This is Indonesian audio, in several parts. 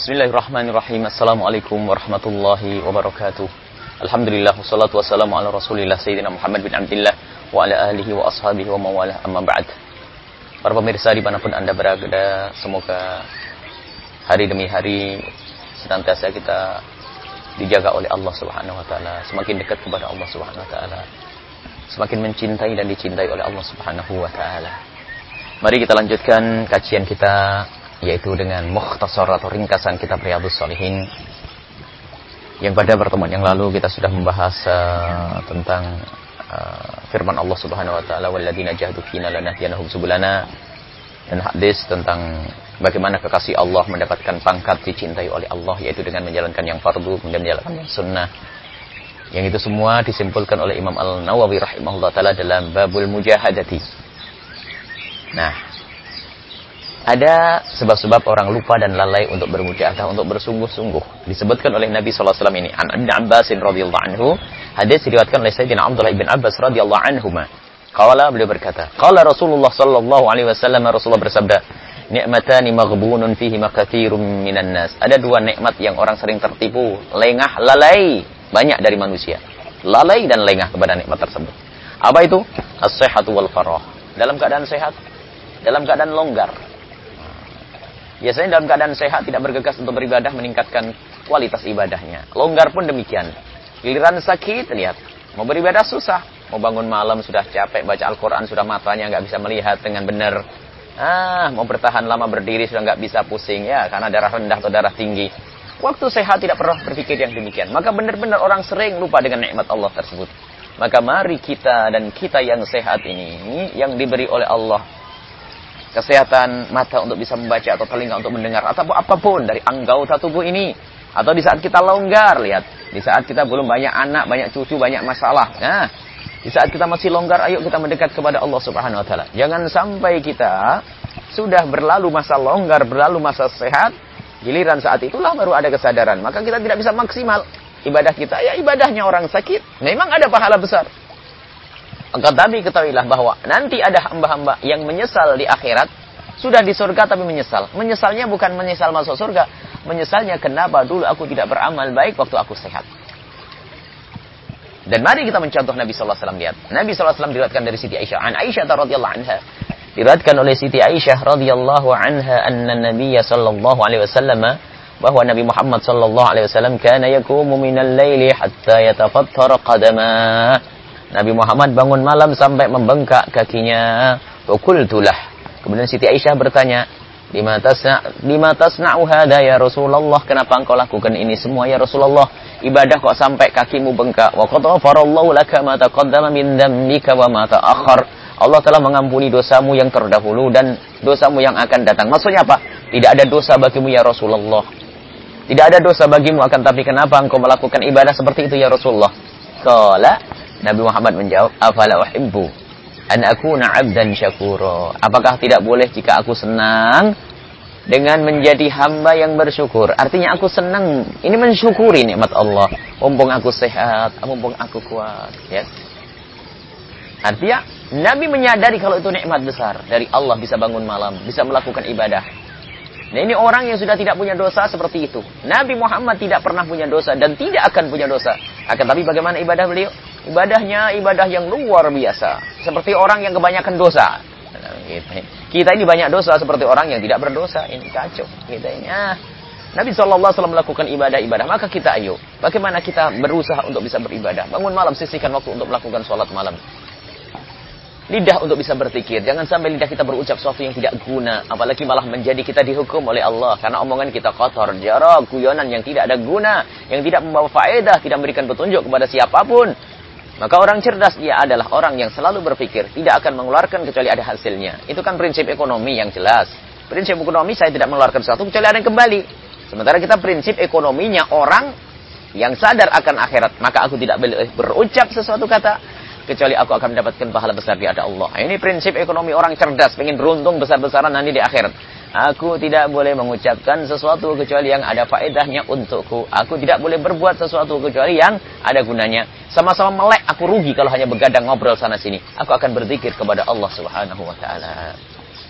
Bismillahirrahmanirrahim. Assalamualaikum warahmatullahi wabarakatuh. Alhamdulillah wassalatu wassalamu ala Rasulillah Sayyidina Muhammad bin Abdullah wa ala alihi wa ashabihi wa mawalah amma ba'd. Para pemirsa di mana pun Anda berada, semoga hari demi hari senantiasa kita dijaga oleh Allah Subhanahu wa taala, semakin dekat kepada Allah Subhanahu wa taala. Semakin mencintai dan dicintai oleh Allah Subhanahu wa taala. Mari kita lanjutkan kajian kita yaitu dengan mukhtasar atau ringkasan kitab Riyadhus Shalihin. Yang pada pertemuan yang lalu kita sudah membahas uh, tentang uh, firman Allah Subhanahu wa taala walladzina jahadu fina lanahdiyanahum subulana. Dan hadis tentang bagaimana kekasih Allah mendapatkan pangkat dicintai oleh Allah yaitu dengan menjalankan yang fardu kemudian menjalankan yang sunnah. Yang itu semua disimpulkan oleh Imam Al-Nawawi rahimahullah taala dalam babul mujahadati. Nah ada sebab-sebab orang lupa dan lalai untuk bermujahadah, untuk bersungguh-sungguh. Disebutkan oleh Nabi SAW ini. An Ibn Abbas radhiyallahu anhu. Hadis diriwayatkan oleh Sayyidina Abdullah ibn Abbas radhiyallahu anhu. Qala beliau berkata, Qala Rasulullah sallallahu alaihi wasallam Rasulullah bersabda, Ni'matani maghbunun fihi makathirun minan nas. Ada dua nikmat yang orang sering tertipu, lengah, lalai banyak dari manusia. Lalai dan lengah kepada nikmat tersebut. Apa itu? As-sihhatu wal farah. Dalam keadaan sehat, dalam keadaan longgar, Biasanya dalam keadaan sehat tidak bergegas untuk beribadah meningkatkan kualitas ibadahnya. Longgar pun demikian. Giliran sakit, lihat. Mau beribadah susah. Mau bangun malam sudah capek, baca Al-Quran sudah matanya nggak bisa melihat dengan benar. Ah, mau bertahan lama berdiri sudah nggak bisa pusing ya karena darah rendah atau darah tinggi. Waktu sehat tidak pernah berpikir yang demikian. Maka benar-benar orang sering lupa dengan nikmat Allah tersebut. Maka mari kita dan kita yang sehat ini, yang diberi oleh Allah kesehatan mata untuk bisa membaca atau telinga untuk mendengar atau apa pun dari anggota tubuh ini. Atau di saat kita longgar lihat. Di saat kita belum banyak anak banyak cucu banyak masalah. Nah di saat kita masih longgar ayo kita mendekat kepada Allah Subhanahu wa taala. Jangan sampai kita sudah berlalu masa longgar berlalu masa sehat giliran saat itulah baru ada kesadaran. Maka kita tidak bisa maksimal. Ibadah kita ya ibadahnya orang sakit. Memang ada pahala besar akan tapi ketahuilah bahwa nanti ada hamba-hamba yang menyesal di akhirat, sudah di surga tapi menyesal. Menyesalnya bukan menyesal masuk surga, menyesalnya kenapa dulu aku tidak beramal baik waktu aku sehat. Dan mari kita mencontoh Nabi wasallam lihat. Nabi wasallam diriwayatkan dari Siti Aisyah, an Aisyah radhiyallahu anha. Diriwayatkan oleh Siti Aisyah radhiyallahu anha anna Nabi sallallahu alaihi wasallam bahwa Nabi Muhammad sallallahu alaihi wasallam kana yakumu minal laili hatta yatafattara qadamah Nabi Muhammad bangun malam sampai membengkak kakinya. Fakultulah. Kemudian Siti Aisyah bertanya, Lima tasna lima tasna'u hadha ya Rasulullah? Kenapa engkau lakukan ini semua ya Rasulullah? Ibadah kok sampai kakimu bengkak. Wa qad ghafarallahu laka ma taqaddama min dhanbika wa ma ta'akhkhar. Allah telah mengampuni dosamu yang terdahulu dan dosamu yang akan datang. Maksudnya apa? Tidak ada dosa bagimu ya Rasulullah. Tidak ada dosa bagimu akan tapi kenapa engkau melakukan ibadah seperti itu ya Rasulullah? Qala Nabi Muhammad menjawab, "Afala uhibbu an akuna 'abdan syakura?" Apakah tidak boleh jika aku senang dengan menjadi hamba yang bersyukur? Artinya aku senang ini mensyukuri nikmat Allah. Mumpung aku sehat, mumpung aku kuat, ya. Artinya Nabi menyadari kalau itu nikmat besar dari Allah bisa bangun malam, bisa melakukan ibadah. Nah ini orang yang sudah tidak punya dosa seperti itu. Nabi Muhammad tidak pernah punya dosa dan tidak akan punya dosa. Akan tapi bagaimana ibadah beliau? Ibadahnya ibadah yang luar biasa. Seperti orang yang kebanyakan dosa. Kita ini banyak dosa seperti orang yang tidak berdosa. Ini kacau. Kita ini. Ah. Nabi SAW melakukan ibadah-ibadah. Maka kita ayo. Bagaimana kita berusaha untuk bisa beribadah. Bangun malam, sisihkan waktu untuk melakukan sholat malam lidah untuk bisa berpikir. Jangan sampai lidah kita berucap sesuatu yang tidak guna. Apalagi malah menjadi kita dihukum oleh Allah. Karena omongan kita kotor, jarak, guyonan yang tidak ada guna. Yang tidak membawa faedah, tidak memberikan petunjuk kepada siapa pun. Maka orang cerdas dia adalah orang yang selalu berpikir. Tidak akan mengeluarkan kecuali ada hasilnya. Itu kan prinsip ekonomi yang jelas. Prinsip ekonomi saya tidak mengeluarkan sesuatu kecuali ada yang kembali. Sementara kita prinsip ekonominya orang yang sadar akan akhirat. Maka aku tidak boleh berucap sesuatu kata kecuali aku akan mendapatkan pahala besar di hadapan Allah. Ini prinsip ekonomi orang cerdas, pengen beruntung besar-besaran nanti di akhirat. Aku tidak boleh mengucapkan sesuatu kecuali yang ada faedahnya untukku. Aku tidak boleh berbuat sesuatu kecuali yang ada gunanya. Sama-sama melek, aku rugi kalau hanya begadang ngobrol sana sini. Aku akan berzikir kepada Allah Subhanahu wa taala.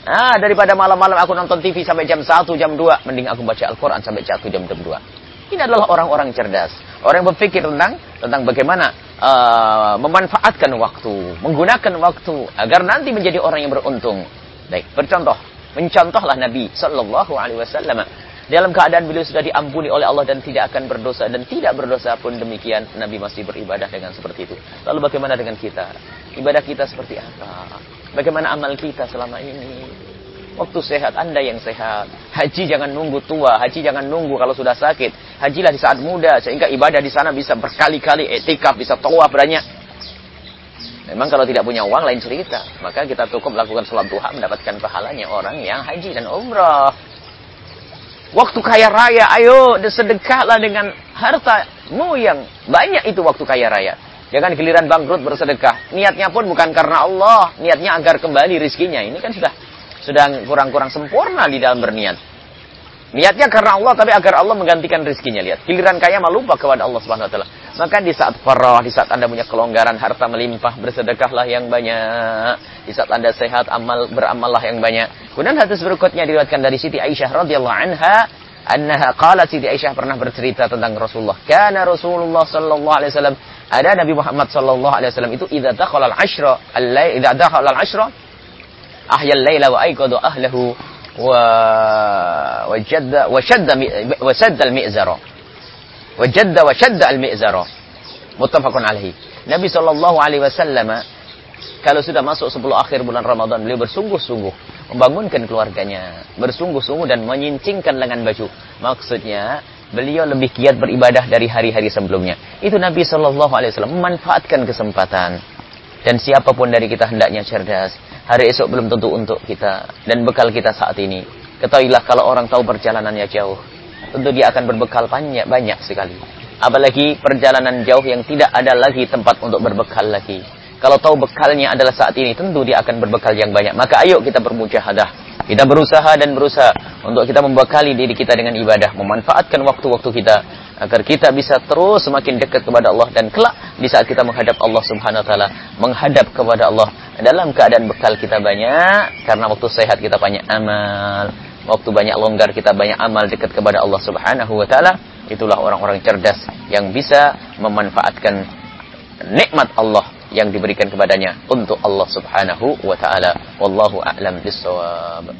Ah, daripada malam-malam aku nonton TV sampai jam 1, jam 2, mending aku baca Al-Qur'an sampai jatuh jam 2. Ini adalah orang-orang cerdas. Orang yang berpikir tentang tentang bagaimana uh, memanfaatkan waktu, menggunakan waktu agar nanti menjadi orang yang beruntung. Baik, bercontoh, mencontohlah Nabi sallallahu alaihi wasallam dalam keadaan beliau sudah diampuni oleh Allah dan tidak akan berdosa dan tidak berdosa pun demikian Nabi masih beribadah dengan seperti itu. Lalu bagaimana dengan kita? Ibadah kita seperti apa? Bagaimana amal kita selama ini? Waktu sehat, Anda yang sehat. Haji jangan nunggu tua, haji jangan nunggu kalau sudah sakit. Hajilah di saat muda, sehingga ibadah di sana bisa berkali-kali etikaf, bisa tawaf banyak. Memang kalau tidak punya uang lain cerita. Maka kita cukup melakukan sholat duha mendapatkan pahalanya orang yang haji dan umrah. Waktu kaya raya, ayo sedekahlah dengan hartamu yang banyak itu waktu kaya raya. Jangan giliran bangkrut bersedekah. Niatnya pun bukan karena Allah, niatnya agar kembali rizkinya. Ini kan sudah sudah kurang-kurang sempurna di dalam berniat. Niatnya karena Allah, tapi agar Allah menggantikan rizkinya. Lihat, giliran kaya malah lupa kepada Allah Subhanahu Wa Taala. Maka di saat farah, di saat anda punya kelonggaran, harta melimpah, bersedekahlah yang banyak. Di saat anda sehat, amal beramallah yang banyak. Kemudian hadis berikutnya diriwayatkan dari Siti Aisyah radhiyallahu anha annaha qalat Siti Aisyah pernah bercerita tentang Rasulullah. Kana Rasulullah sallallahu alaihi wasallam ada Nabi Muhammad sallallahu alaihi wasallam itu idza dakhala al-ashra al-lail idza dakhala al-ashra ahya al-laila wa ayqadha ahlihi wa wajadda wa shadda wa sadda al-mi'zara wajadda wa shadda al-mi'zara muttafaqun alaihi Nabi sallallahu alaihi wasallam kalau sudah masuk 10 akhir bulan Ramadan, beliau bersungguh-sungguh membangunkan keluarganya, bersungguh-sungguh dan menyincingkan lengan baju. Maksudnya, beliau lebih giat beribadah dari hari-hari sebelumnya. Itu Nabi Shallallahu Alaihi Wasallam memanfaatkan kesempatan. Dan siapa pun dari kita hendaknya cerdas. Hari esok belum tentu untuk kita dan bekal kita saat ini. Ketahuilah kalau orang tahu perjalanannya jauh, tentu dia akan berbekal banyak banyak sekali. Apalagi perjalanan jauh yang tidak ada lagi tempat untuk berbekal lagi. Kalau tahu bekalnya adalah saat ini, tentu dia akan berbekal yang banyak. Maka ayo kita bermujahadah. Kita berusaha dan berusaha untuk kita membekali diri kita dengan ibadah. Memanfaatkan waktu-waktu kita. Agar kita bisa terus semakin dekat kepada Allah. Dan kelak di saat kita menghadap Allah subhanahu wa ta'ala. Menghadap kepada Allah. Dalam keadaan bekal kita banyak. Karena waktu sehat kita banyak amal. Waktu banyak longgar kita banyak amal dekat kepada Allah subhanahu wa ta'ala. Itulah orang-orang cerdas yang bisa memanfaatkan nikmat Allah yang diberikan kepadanya untuk Allah Subhanahu wa taala. Wallahu a'lam bissawab.